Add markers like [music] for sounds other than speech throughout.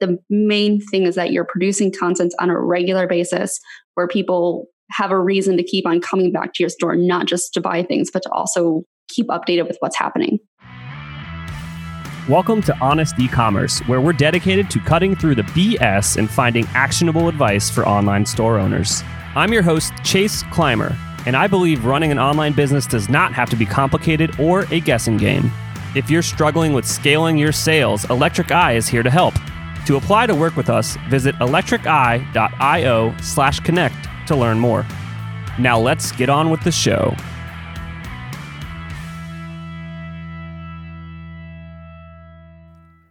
the main thing is that you're producing content on a regular basis where people have a reason to keep on coming back to your store, not just to buy things, but to also keep updated with what's happening. Welcome to Honest E-commerce, where we're dedicated to cutting through the BS and finding actionable advice for online store owners. I'm your host, Chase Clymer, and I believe running an online business does not have to be complicated or a guessing game. If you're struggling with scaling your sales, Electric Eye is here to help. To apply to work with us, visit electriceye.io slash connect to learn more. Now let's get on with the show.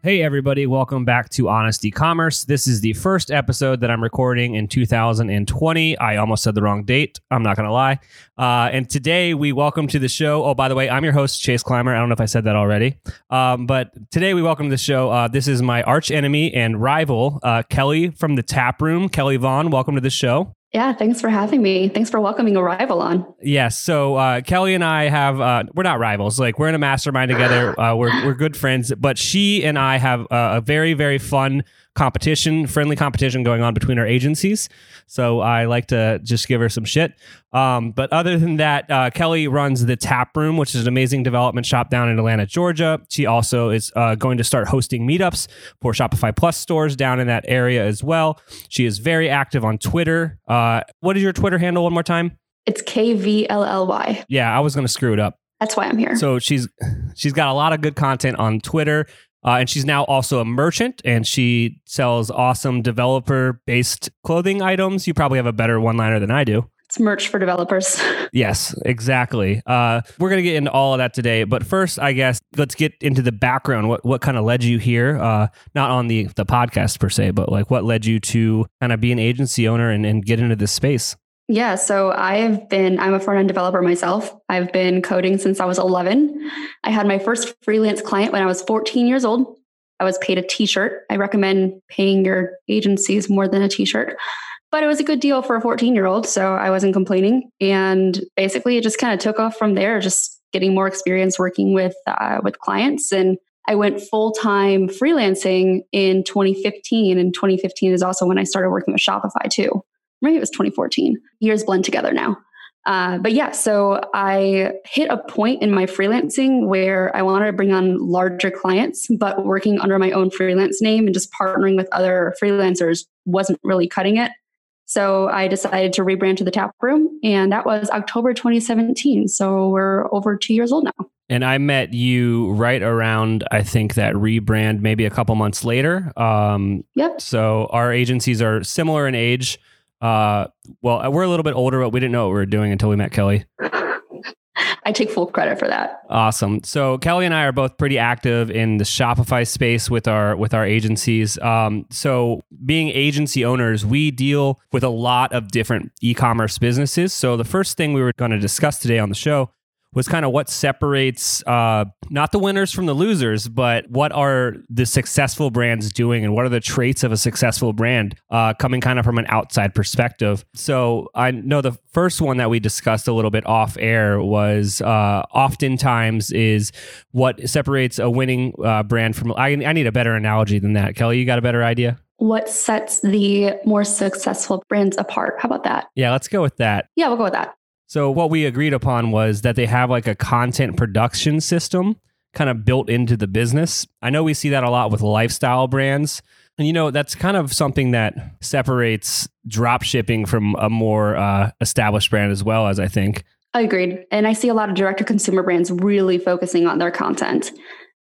Hey, everybody, welcome back to Honest E-commerce. This is the first episode that I'm recording in 2020. I almost said the wrong date. I'm not going to lie. Uh, and today we welcome to the show. Oh, by the way, I'm your host, Chase Clymer. I don't know if I said that already. Um, but today we welcome to the show. Uh, this is my arch enemy and rival, uh, Kelly from the Taproom. Kelly Vaughn, welcome to the show. Yeah, thanks for having me. Thanks for welcoming a rival on. Yes. So uh, Kelly and I have uh, we're not rivals. Like we're in a mastermind together. Uh, we're we're good friends. But she and I have a very very fun competition, friendly competition going on between our agencies. So I like to just give her some shit. Um, but other than that, uh, Kelly runs the Taproom, which is an amazing development shop down in Atlanta, Georgia. She also is uh, going to start hosting meetups for Shopify Plus stores down in that area as well. She is very active on Twitter. Uh, what is your Twitter handle one more time? It's K V L L Y. Yeah, I was going to screw it up. That's why I'm here. So she's she's got a lot of good content on Twitter. Uh, and she's now also a merchant and she sells awesome developer based clothing items. You probably have a better one liner than I do. It's merch for developers. [laughs] yes, exactly. Uh, we're going to get into all of that today. But first, I guess, let's get into the background. What, what kind of led you here? Uh, not on the, the podcast per se, but like what led you to kind of be an agency owner and, and get into this space? Yeah, so I've been, I'm a front end developer myself. I've been coding since I was 11. I had my first freelance client when I was 14 years old. I was paid a t shirt. I recommend paying your agencies more than a t shirt, but it was a good deal for a 14 year old. So I wasn't complaining. And basically, it just kind of took off from there, just getting more experience working with, uh, with clients. And I went full time freelancing in 2015. And 2015 is also when I started working with Shopify too maybe it was 2014. Years blend together now. Uh, but yeah, so I hit a point in my freelancing where I wanted to bring on larger clients, but working under my own freelance name and just partnering with other freelancers wasn't really cutting it. So I decided to rebrand to the Tap Room, and that was October 2017. So we're over two years old now. And I met you right around, I think, that rebrand, maybe a couple months later. Um, yep. So our agencies are similar in age. Uh, well, we're a little bit older, but we didn't know what we were doing until we met Kelly. I take full credit for that. Awesome. So Kelly and I are both pretty active in the Shopify space with our with our agencies. Um, so being agency owners, we deal with a lot of different e-commerce businesses. So the first thing we were going to discuss today on the show was kind of what separates uh, not the winners from the losers, but what are the successful brands doing and what are the traits of a successful brand uh, coming kind of from an outside perspective. So I know the first one that we discussed a little bit off air was uh, oftentimes is what separates a winning uh, brand from. I, I need a better analogy than that. Kelly, you got a better idea? what sets the more successful brands apart. How about that? Yeah, let's go with that. Yeah, we'll go with that. So what we agreed upon was that they have like a content production system kind of built into the business. I know we see that a lot with lifestyle brands. And you know, that's kind of something that separates drop shipping from a more uh, established brand as well as I think. I agreed. And I see a lot of direct to consumer brands really focusing on their content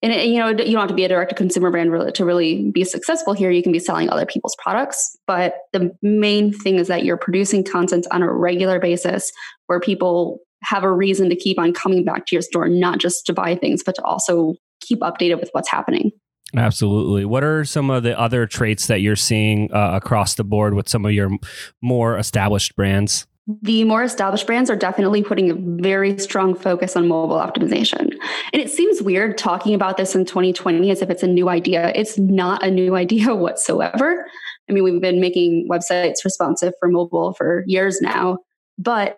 and it, you know you don't have to be a direct to consumer brand really, to really be successful here you can be selling other people's products but the main thing is that you're producing content on a regular basis where people have a reason to keep on coming back to your store not just to buy things but to also keep updated with what's happening Absolutely. What are some of the other traits that you're seeing uh, across the board with some of your more established brands? The more established brands are definitely putting a very strong focus on mobile optimization. And it seems weird talking about this in 2020 as if it's a new idea. It's not a new [laughs] idea whatsoever. I mean, we've been making websites responsive for mobile for years now, but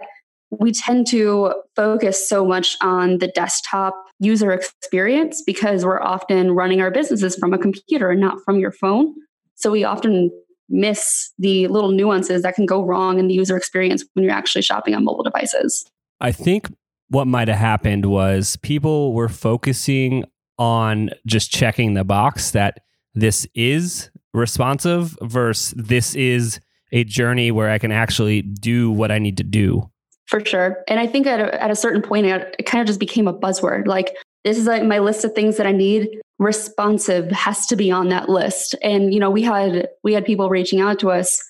we tend to focus so much on the desktop user experience because we're often running our businesses from a computer and not from your phone. So we often miss the little nuances that can go wrong in the user experience when you're actually shopping on mobile devices. I think what might have happened was people were focusing on just checking the box that this is responsive versus this is a journey where I can actually do what I need to do. For sure. And I think at a, at a certain point, it kind of just became a buzzword. Like, this is like my list of things that I need. Responsive has to be on that list. And, you know, we had, we had people reaching out to us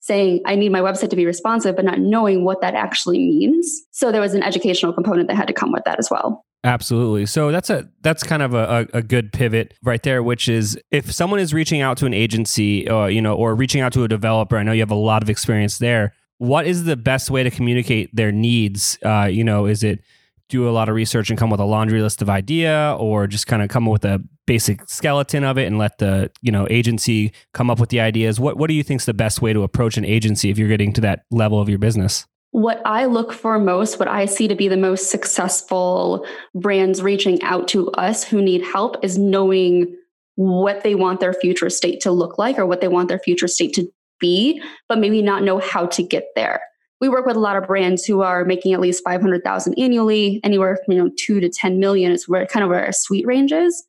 saying, I need my website to be responsive, but not knowing what that actually means. So there was an educational component that had to come with that as well. Absolutely. So that's a that's kind of a, a, good pivot right there, which is if someone is reaching out to an agency, or uh, you know, or reaching out to a developer. I know you have a lot of experience there. What is the best way to communicate their needs? Uh, you know, is it do a lot of research and come with a laundry list of idea, or just kind of come with a basic skeleton of it and let the you know agency come up with the ideas? What what do you think is the best way to approach an agency if you're getting to that level of your business? what I look for most, what I see to be the most successful brands reaching out to us who need help is knowing what they want their future state to look like or what they want their future state to be, but maybe not know how to get there. We work with a lot of brands who are making at least 500,000 annually, anywhere from, you know, 2 to 10 million is where kind of where our sweet range is.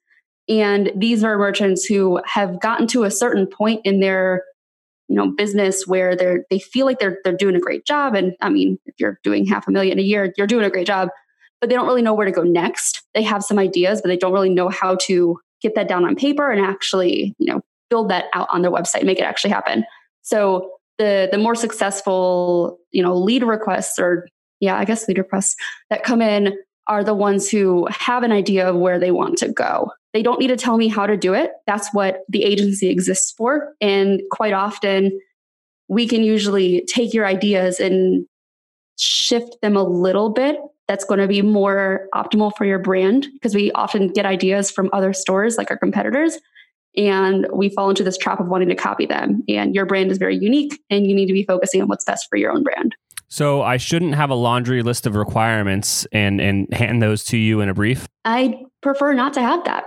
And these are merchants who have gotten to a certain point in their you know business where they're they feel like they're they're doing a great job. And i mean if you're doing half a million a year you're doing a great job. But they don't really know where to go next. They have some ideas but they don't really know how to get that down on paper and actually you know build that out on their website make it actually happen. So the the more successful you know lead requests or yeah i guess lead requests that come in are the ones who have an idea of where they want to go they don't need to tell me how to do it. That's what the agency exists for. And quite often, we can usually take your ideas and shift them a little bit. That's going to be more optimal for your brand because we often get ideas from other stores like our competitors. And we fall into this trap of wanting to copy them. And your brand is very unique, and you need to be focusing on what's best for your own brand. So I shouldn't have a laundry list of requirements and and hand those to you in a brief. I prefer not to have that.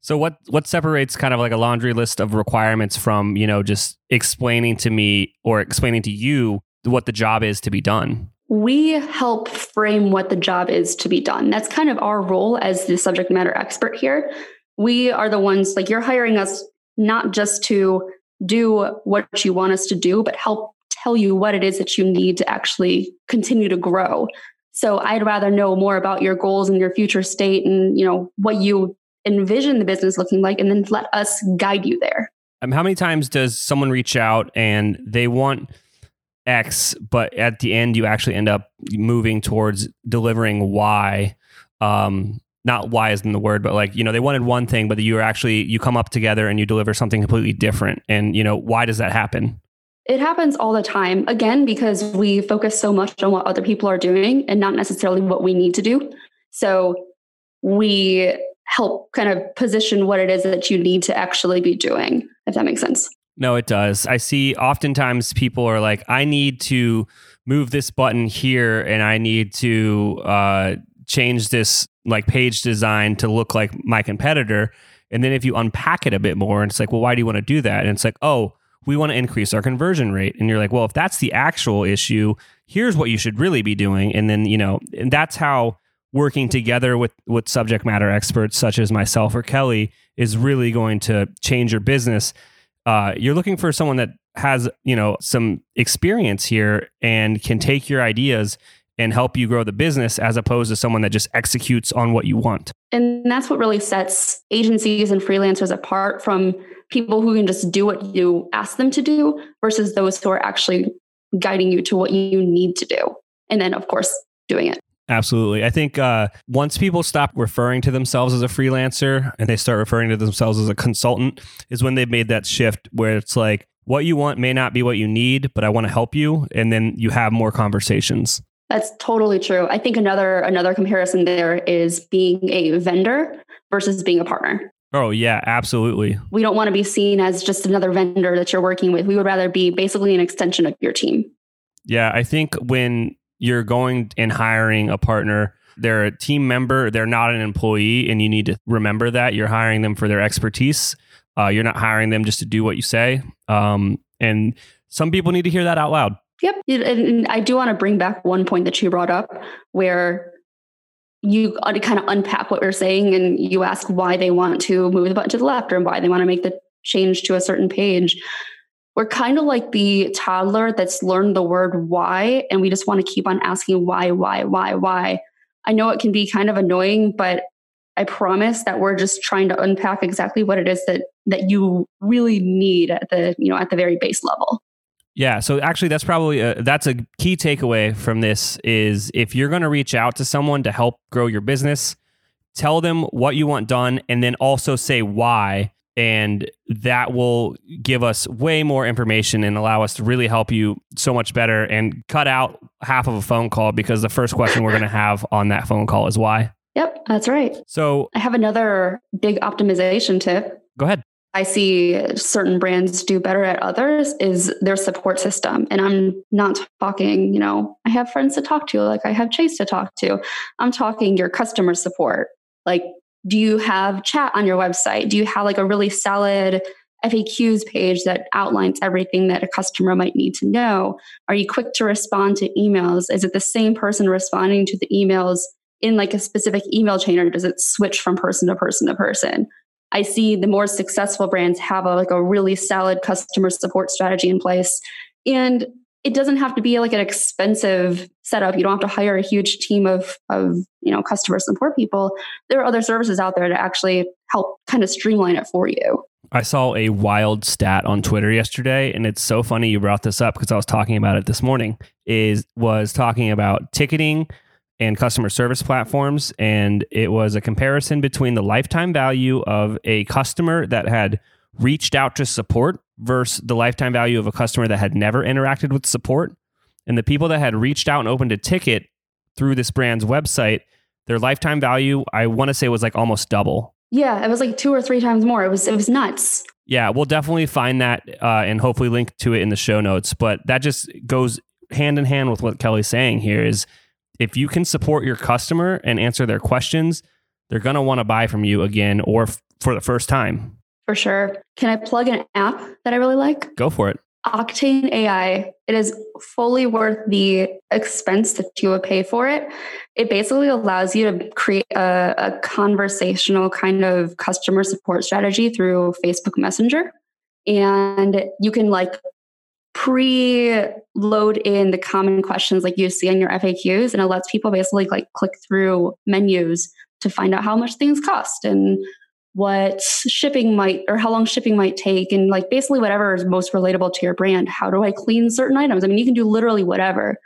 So what what separates kind of like a laundry list of requirements from, you know, just explaining to me or explaining to you what the job is to be done? We help frame what the job is to be done. That's kind of our role as the subject matter expert here. We are the ones like you're hiring us not just to do what you want us to do, but help tell you what it is that you need to actually continue to grow. So I'd rather know more about your goals and your future state and, you know, what you envision the business looking like and then let us guide you there. Um, how many times does someone reach out and they want X, but at the end you actually end up moving towards delivering Y? Um, not wise isn't the word, but like, you know, they wanted one thing, but you are actually, you come up together and you deliver something completely different. And, you know, why does that happen? It happens all the time. Again, because we focus so much on what other people are doing and not necessarily what we need to do. So we help kind of position what it is that you need to actually be doing, if that makes sense. No, it does. I see oftentimes people are like, I need to move this button here and I need to uh, change this like page design to look like my competitor. And then if you unpack it a bit more, and it's like, well, why do you want to do that? And it's like, oh, we want to increase our conversion rate. And you're like, well, if that's the actual issue, here's what you should really be doing. And then, you know, and that's how working together with with subject matter experts such as myself or Kelly is really going to change your business. Uh, you're looking for someone that has you know some experience here and can take your ideas and help you grow the business as opposed to someone that just executes on what you want. And that's what really sets agencies and freelancers apart from people who can just do what you ask them to do versus those who are actually guiding you to what you need to do. And then, of course, doing it. Absolutely. I think uh, once people stop referring to themselves as a freelancer and they start referring to themselves as a consultant, is when they've made that shift where it's like, what you want may not be what you need, but I want to help you. And then you have more conversations. That's totally true. I think another another comparison there is being a vendor versus being a partner. Oh yeah, absolutely. We don't want to be seen as just another vendor that you're working with. We would rather be basically an extension of your team. Yeah, I think when you're going and hiring a partner they're a team member they're not an employee and you need to remember that you're hiring them for their expertise Uh, you're not hiring them just to do what you say. Um, and some people need to hear that out loud. Yep. And I do want to bring back one point that you brought up where you kind of unpack what you're saying and you ask why they want to move the button to the left or why they want to make the change to a certain page. We're kind of like the toddler that's learned the word why, and we just want to keep on asking why, why, why, why. I know it can be kind of annoying, but I promise that we're just trying to unpack exactly what it is that that you really need at the you know at the very base level. Yeah, so actually that's probably a, that's a key takeaway from this is if you're going to reach out to someone to help grow your business, tell them what you want done and then also say why and that will give us way more information and allow us to really help you so much better and cut out half of a phone call because the first question we're going to have on that phone call is why. Yep, that's right. So I have another big optimization tip. Go ahead. I see certain brands do better at others is their support system. And I'm not talking, you know, I have friends to talk to, like I have Chase to talk to. I'm talking your customer support. Like, do you have chat on your website? Do you have like a really solid FAQs page that outlines everything that a customer might need to know? Are you quick to respond to emails? Is it the same person responding to the emails in like a specific email chain or does it switch from person to person to person? I see the more successful brands have a, like a really solid customer support strategy in place. And it doesn't have to be like an expensive setup. You don't have to hire a huge team of, of you know customer support people. There are other services out there to actually help kind of streamline it for you. I saw a wild stat on Twitter yesterday, and it's so funny you brought this up because I was talking about it this morning. Is was talking about ticketing and customer service platforms. And it was a comparison between the lifetime value of a customer that had reached out to support versus the lifetime value of a customer that had never interacted with support. And the people that had reached out and opened a ticket through this brand's website, their lifetime value, I want to say was like almost double. Yeah, it was like two or three times more. It was it was nuts. Yeah, we'll definitely find that uh, and hopefully link to it in the show notes. But that just goes hand in hand with what Kelly's saying here is if you can support your customer and answer their questions, they're going to want to buy from you again or f- for the first time. For sure. Can I plug an app that I really like? Go for it. Octane AI. It is fully worth the expense that you would pay for it. It basically allows you to create a, a conversational kind of customer support strategy through Facebook Messenger. And you can like pre-load in the common questions like you see in your FAQs and it lets people basically like click through menus to find out how much things cost and what shipping might or how long shipping might take and like basically whatever is most relatable to your brand. How do I clean certain items? I mean, you can do literally whatever.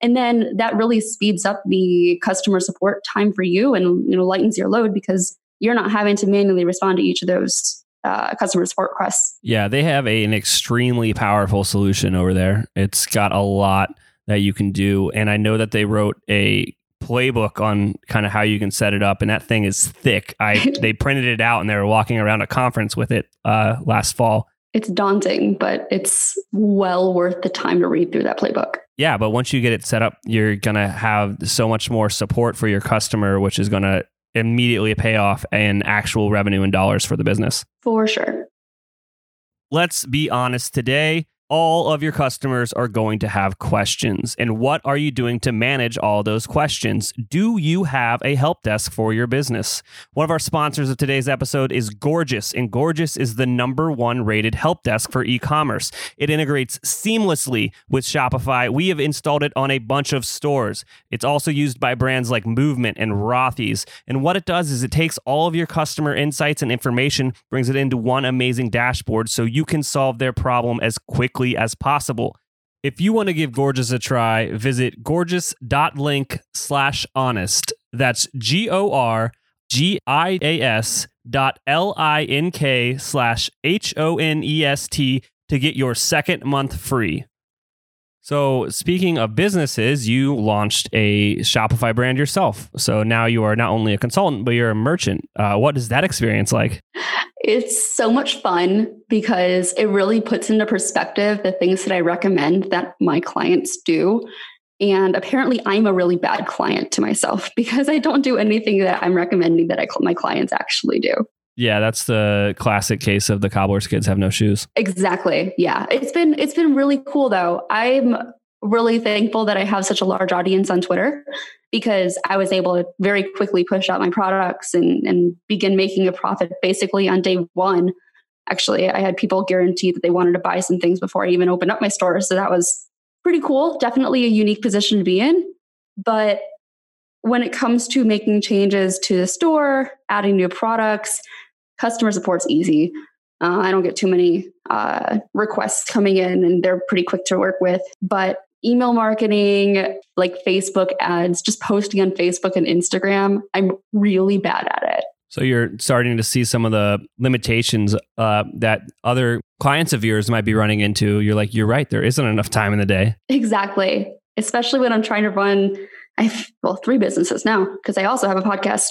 And then that really speeds up the customer support time for you and you know lightens your load because you're not having to manually respond to each of those uh, customer support requests. Yeah, they have a, an extremely powerful solution over there. It's got a lot that you can do. And I know that they wrote a playbook on kind of how you can set it up and that thing is thick i [laughs] they printed it out and they were walking around a conference with it uh, last fall it's daunting but it's well worth the time to read through that playbook yeah but once you get it set up you're gonna have so much more support for your customer which is gonna immediately pay off in actual revenue in dollars for the business. For sure. Let's be honest today all of your customers are going to have questions. And what are you doing to manage all those questions? Do you have a help desk for your business? One of our sponsors of today's episode is Gorgias, and Gorgias is the number one rated help desk for e commerce. It integrates seamlessly with Shopify. We have installed it on a bunch of stores. It's also used by brands like Movement and Rothy's. And what it does is it takes all of your customer insights and information, brings it into one amazing dashboard so you can solve their problem as quickly quickly as possible. If you want to give Gorgias a try, visit gorgias.link slash honest. That's G O R G I A S dot L I N K slash H O N E S T to get your second month free. So, speaking of businesses, you launched a Shopify brand yourself. So now you are not only a consultant, but you're a merchant. Uh, what is that experience like? It's so much fun because it really puts into perspective the things that I recommend that my clients do. And apparently, I'm a really bad client to myself [laughs] because I don't do anything that I'm recommending that I, my clients actually do. Yeah, that's the classic case of the cobbler's kids have no shoes. Exactly. Yeah. It's been it's been really cool though. I'm really thankful that I have such a large audience on Twitter because I was able to very quickly push out my products and, and begin making a profit basically on day one. Actually, I had people guarantee that they wanted to buy some things before I even opened up my store. So that was pretty cool. Definitely a unique position to be in. But when it comes to making changes to the store, adding new products, customer support's easy. Uh, I don't get too many uh, requests coming in, and they're pretty quick to work with. But email marketing, like Facebook ads, just posting on Facebook and Instagram, I'm really bad at it. So you're starting to see some of the limitations uh, that other clients of yours might be running into. You're like, you're right. There isn't enough time in the day. Exactly. Especially when I'm trying to run, I have well three businesses now because I also have a podcast,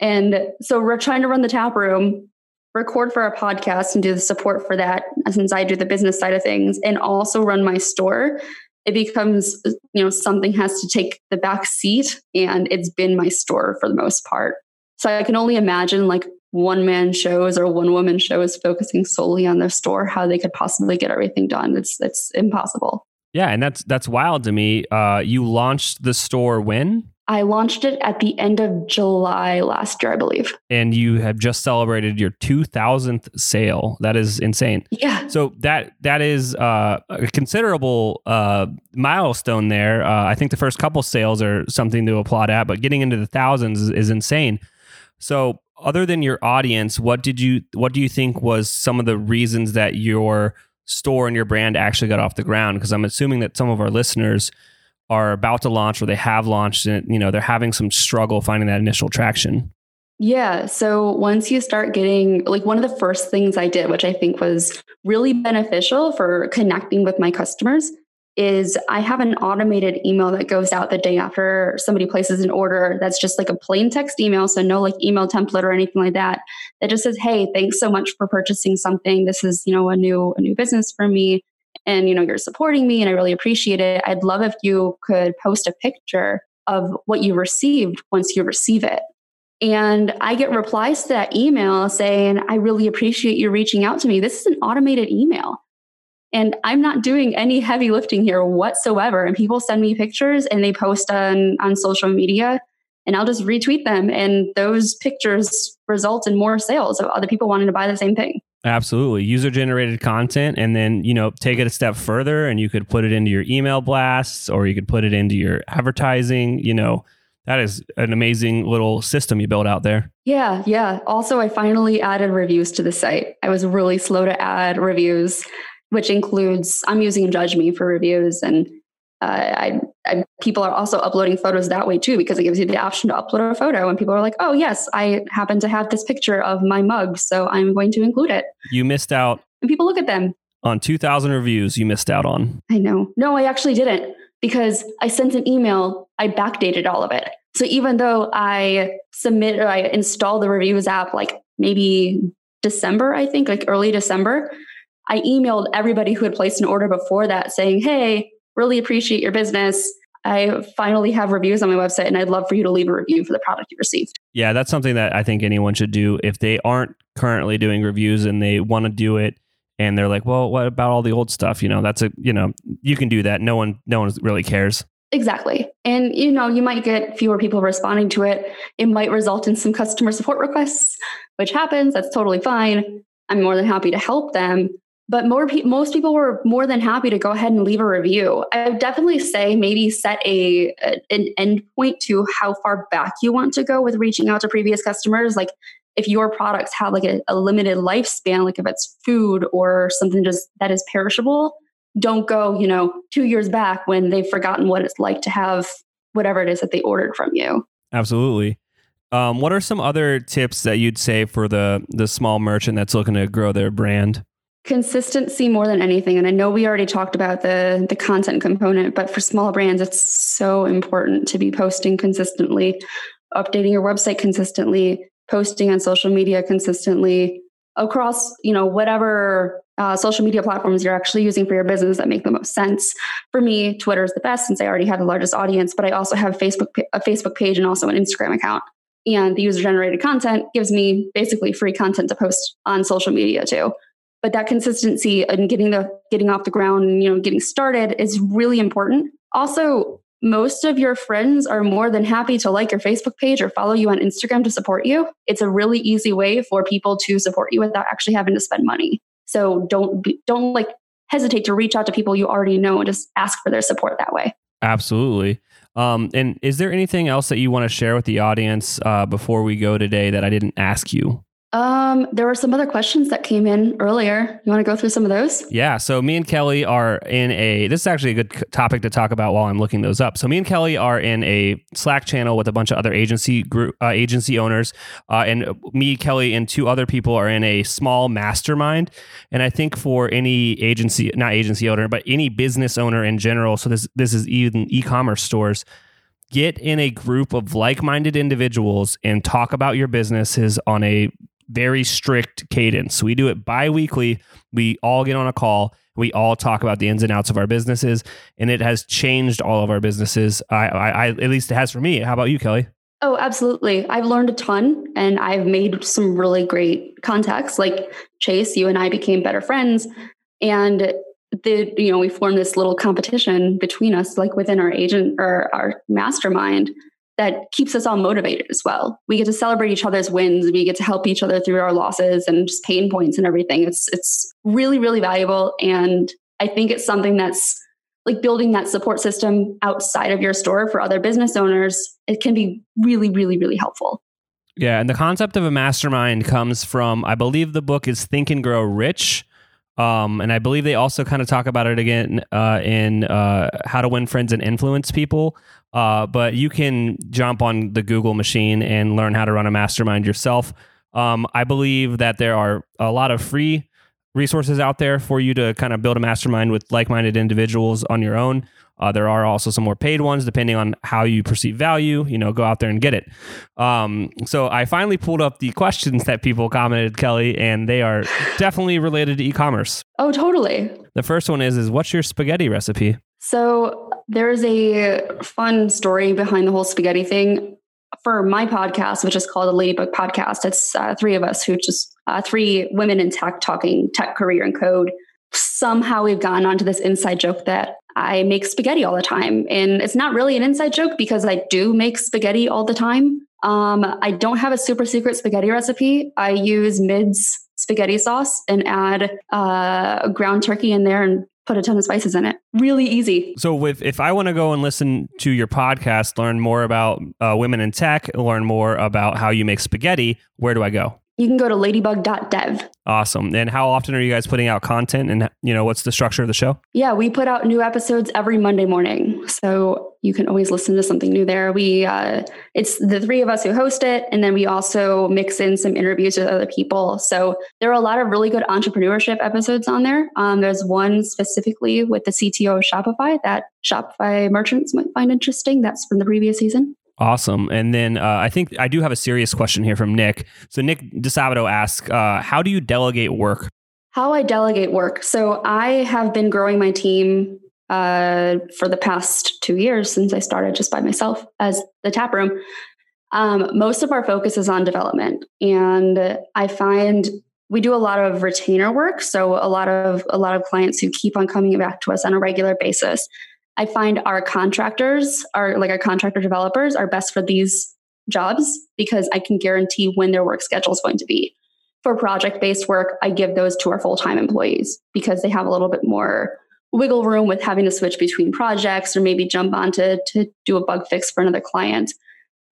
and so we're trying to run the Taproom, record for our podcast, and do the support for that since I do the business side of things, and also run my store. It becomes you know something has to take the back seat and it's been my store for the most part. So i can only imagine like one man shows or one woman shows focusing solely on their store how they could possibly get everything done. It's it's impossible. Yeah and that's that's wild to me. Uh you launched the store when I launched it at the end of July last year, I believe. And you have just celebrated your 2000th sale. That is insane. Yeah. So that that is uh, a considerable uh, milestone there. Uh, I think the first couple sales are something to applaud at, but getting into the thousands is, is insane. So other than your audience, what did you what do you think was some of the reasons that your store and your brand actually got off the ground? Because I'm assuming that some of our listeners are about to launch or they have launched and you know they're having some struggle finding that initial traction. Yeah. So once you start getting like one of the first things i did which i think was really beneficial for connecting with my customers is i have an automated email that goes out the day after somebody places an order that's just like a plain text email. So no like email template or anything like that that just says hey thanks so much for purchasing something. This is you know a new a new business for me and you know you're supporting me and I really appreciate it. I'd love if you could post a picture of what you received once you receive it. And I get replies to that email saying, I really appreciate you reaching out to me. This is an automated email. And I'm not doing any heavy lifting here whatsoever. And people send me pictures and they post on, on social media and I'll just retweet them. And those pictures result in more sales of other people wanting to buy the same thing. Absolutely. User generated content and then, you know, take it a step further and you could put it into your email blasts or you could put it into your advertising, you know, that is an amazing little system you built out there. Yeah, yeah. Also, I finally added reviews to the site. I was really slow to add reviews, which includes I'm using Judge.me for reviews and uh, I, I, people are also uploading photos that way too because it gives you the option to upload a photo and people are like oh yes i happen to have this picture of my mug so i'm going to include it. You missed out and people look at them. on 2000 reviews you missed out on. I know. No i actually didn't because i sent an email i backdated all of it. So even though i submit or i installed the reviews app like maybe december i think like early december i emailed everybody who had placed an order before that saying hey really appreciate your business. I finally have reviews on my website and I'd love for you to leave a review for the product you received. Yeah, that's something that I think anyone should do if they aren't currently doing reviews and they want to do it and they're like, "Well, what about all the old stuff?" You know, that's a, you know, you can do that. No one no one really cares. Exactly. And you know, you might get fewer people responding to it. It might result in some customer support requests, which happens. That's totally fine. I'm more than happy to help them but more pe- most people were more than happy to go ahead and leave a review. I would definitely say maybe set a, a an endpoint to how far back you want to go with reaching out to previous customers. Like if your products have like a, a limited lifespan, like if it's food or something just that is perishable, don't go you know two years back when they've forgotten what it's like to have whatever it is that they ordered from you. Absolutely. Um, what are some other tips that you'd say for the the small merchant that's looking to grow their brand? Consistency more than anything. And i know we already talked about the the content component but for small brands it's so important to be posting consistently updating your website consistently posting on social media consistently across you know whatever uh, social media platforms you're actually using for your business that make the most sense. For me twitter is the best since i already have the largest audience but i also have facebook a facebook page and also an instagram account. And the user generated content gives me basically free content to post on social media too. But that consistency and getting the getting off the ground and you know getting started is really important. Also, most of your friends are more than happy to like your Facebook page or follow you on Instagram to support you. It's a really easy way for people to support you without actually having to spend money. So don't be, don't like hesitate to reach out to people you already know and just ask for their support that way. Absolutely. Um, and is there anything else that you want to share with the audience uh, before we go today that I didn't ask you? Um, there were some other questions that came in earlier. You want to go through some of those? Yeah. So me and Kelly are in a. This is actually a good topic to talk about while I'm looking those up. So me and Kelly are in a Slack channel with a bunch of other agency group uh, agency owners, uh, and me, Kelly, and two other people are in a small mastermind. And I think for any agency, not agency owner, but any business owner in general. So this this is even e-commerce stores get in a group of like-minded individuals and talk about your businesses on a very strict cadence. We do it bi-weekly. We all get on a call. We all talk about the ins and outs of our businesses, and it has changed all of our businesses. I, I, I at least it has for me. How about you, Kelly? Oh, absolutely. I've learned a ton and I've made some really great contacts. Like Chase, you and I became better friends. And the, you know, we formed this little competition between us, like within our agent or our mastermind that keeps us all motivated as well. We get to celebrate each other's wins. We get to help each other through our losses and just pain points and everything. It's it's really really valuable, and I think it's something that's like building that support system outside of your store for other business owners. It can be really really really helpful. Yeah, and the concept of a mastermind comes from I believe the book is Think and Grow Rich. Um, and I believe they also kind of talk about it again uh, in uh, How to Win Friends and Influence People. Uh, but you can jump on the Google machine and learn how to run a mastermind yourself. Um, I believe that there are a lot of free resources out there for you to kind of build a mastermind with like minded individuals on your own. Uh, there are also some more paid ones depending on how you perceive value. You know, go out there and get it. Um, so I finally pulled up the questions that people commented, Kelly, and they are definitely related to e-commerce. Oh, totally. The first one is: is what's your spaghetti recipe? So there's a fun story behind the whole spaghetti thing. For my podcast, which is called the Ladybug Podcast, it's uh, three of us who just uh, three women in tech talking tech, career, and code. Somehow we've gone onto this inside joke that I make spaghetti all the time. And it's not really an inside joke because I do make spaghetti all the time. Um, I don't have a super secret spaghetti recipe. I use Mid's spaghetti sauce and add uh, ground turkey in there and put a ton of spices in it. Really easy. So, if, if I want to go and listen to your podcast, learn more about uh, women in tech, learn more about how you make spaghetti, where do I go? You can go to ladybug.dev. Awesome. And how often are you guys putting out content and you know what's the structure of the show? Yeah, we put out new episodes every Monday morning. So you can always listen to something new there. We uh, it's the three of us who host it and then we also mix in some interviews with other people. So there are a lot of really good entrepreneurship episodes on there. Um, there's one specifically with the CTO of Shopify that Shopify merchants might find interesting. That's from the previous season. Awesome. And then uh, I think I do have a serious question here from Nick. So Nick Disabato asks, uh, how do you delegate work? How I delegate work. So I have been growing my team uh, for the past two years since I started just by myself as the Taproom. Um, most of our focus is on development, and I find we do a lot of retainer work. So a lot of a lot of clients who keep on coming back to us on a regular basis I find our contractors, our like our contractor developers, are best for these jobs because I can guarantee when their work schedule is going to be. For project based work, I give those to our full time employees because they have a little bit more wiggle room with having to switch between projects or maybe jump on to, do a bug fix for another client.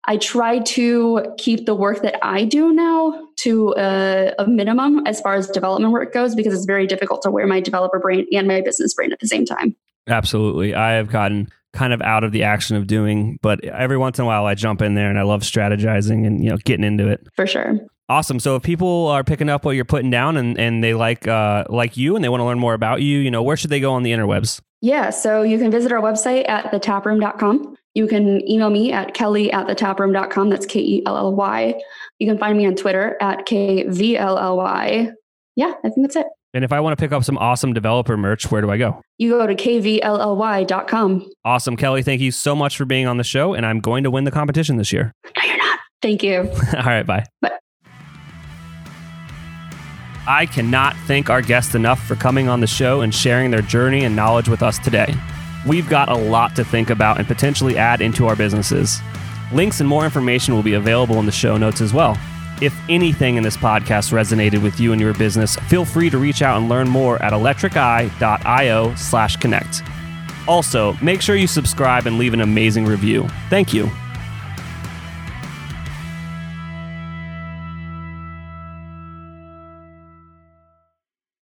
I try to keep the work that I do now to a, a, minimum as far as development work goes because it's very difficult to wear my developer brain and my business brain at the same time. Absolutely. I have gotten kind of out of the action of doing, but every once in a while I jump in there and I love strategizing and you know getting into it. For sure. Awesome. So if people are picking up what you're putting down and, and they like uh, like you and they want to learn more about you, you know, where should they go on the interwebs? Yeah, so you can visit our website at thetaproom.com. You can email me at kelly at thetaproom.com. That's K E L L Y. You can find me on Twitter at K V L L Y. Yeah, I think that's it. And if I want to pick up some awesome developer merch, where do I go? You go to kvlly.com. Awesome. Kelly, thank you so much for being on the show. And I'm going to win the competition this year. No, you're not. Thank you. [laughs] All right, bye. Bye. I cannot thank our guests enough for coming on the show and sharing their journey and knowledge with us today. We've got a lot to think about and potentially add into our businesses. Links and more information will be available in the show notes as well. If anything in this podcast resonated with you and your business, feel free to reach out and learn more at electriceye.io slash connect. Also, make sure you subscribe and leave an amazing review. Thank you.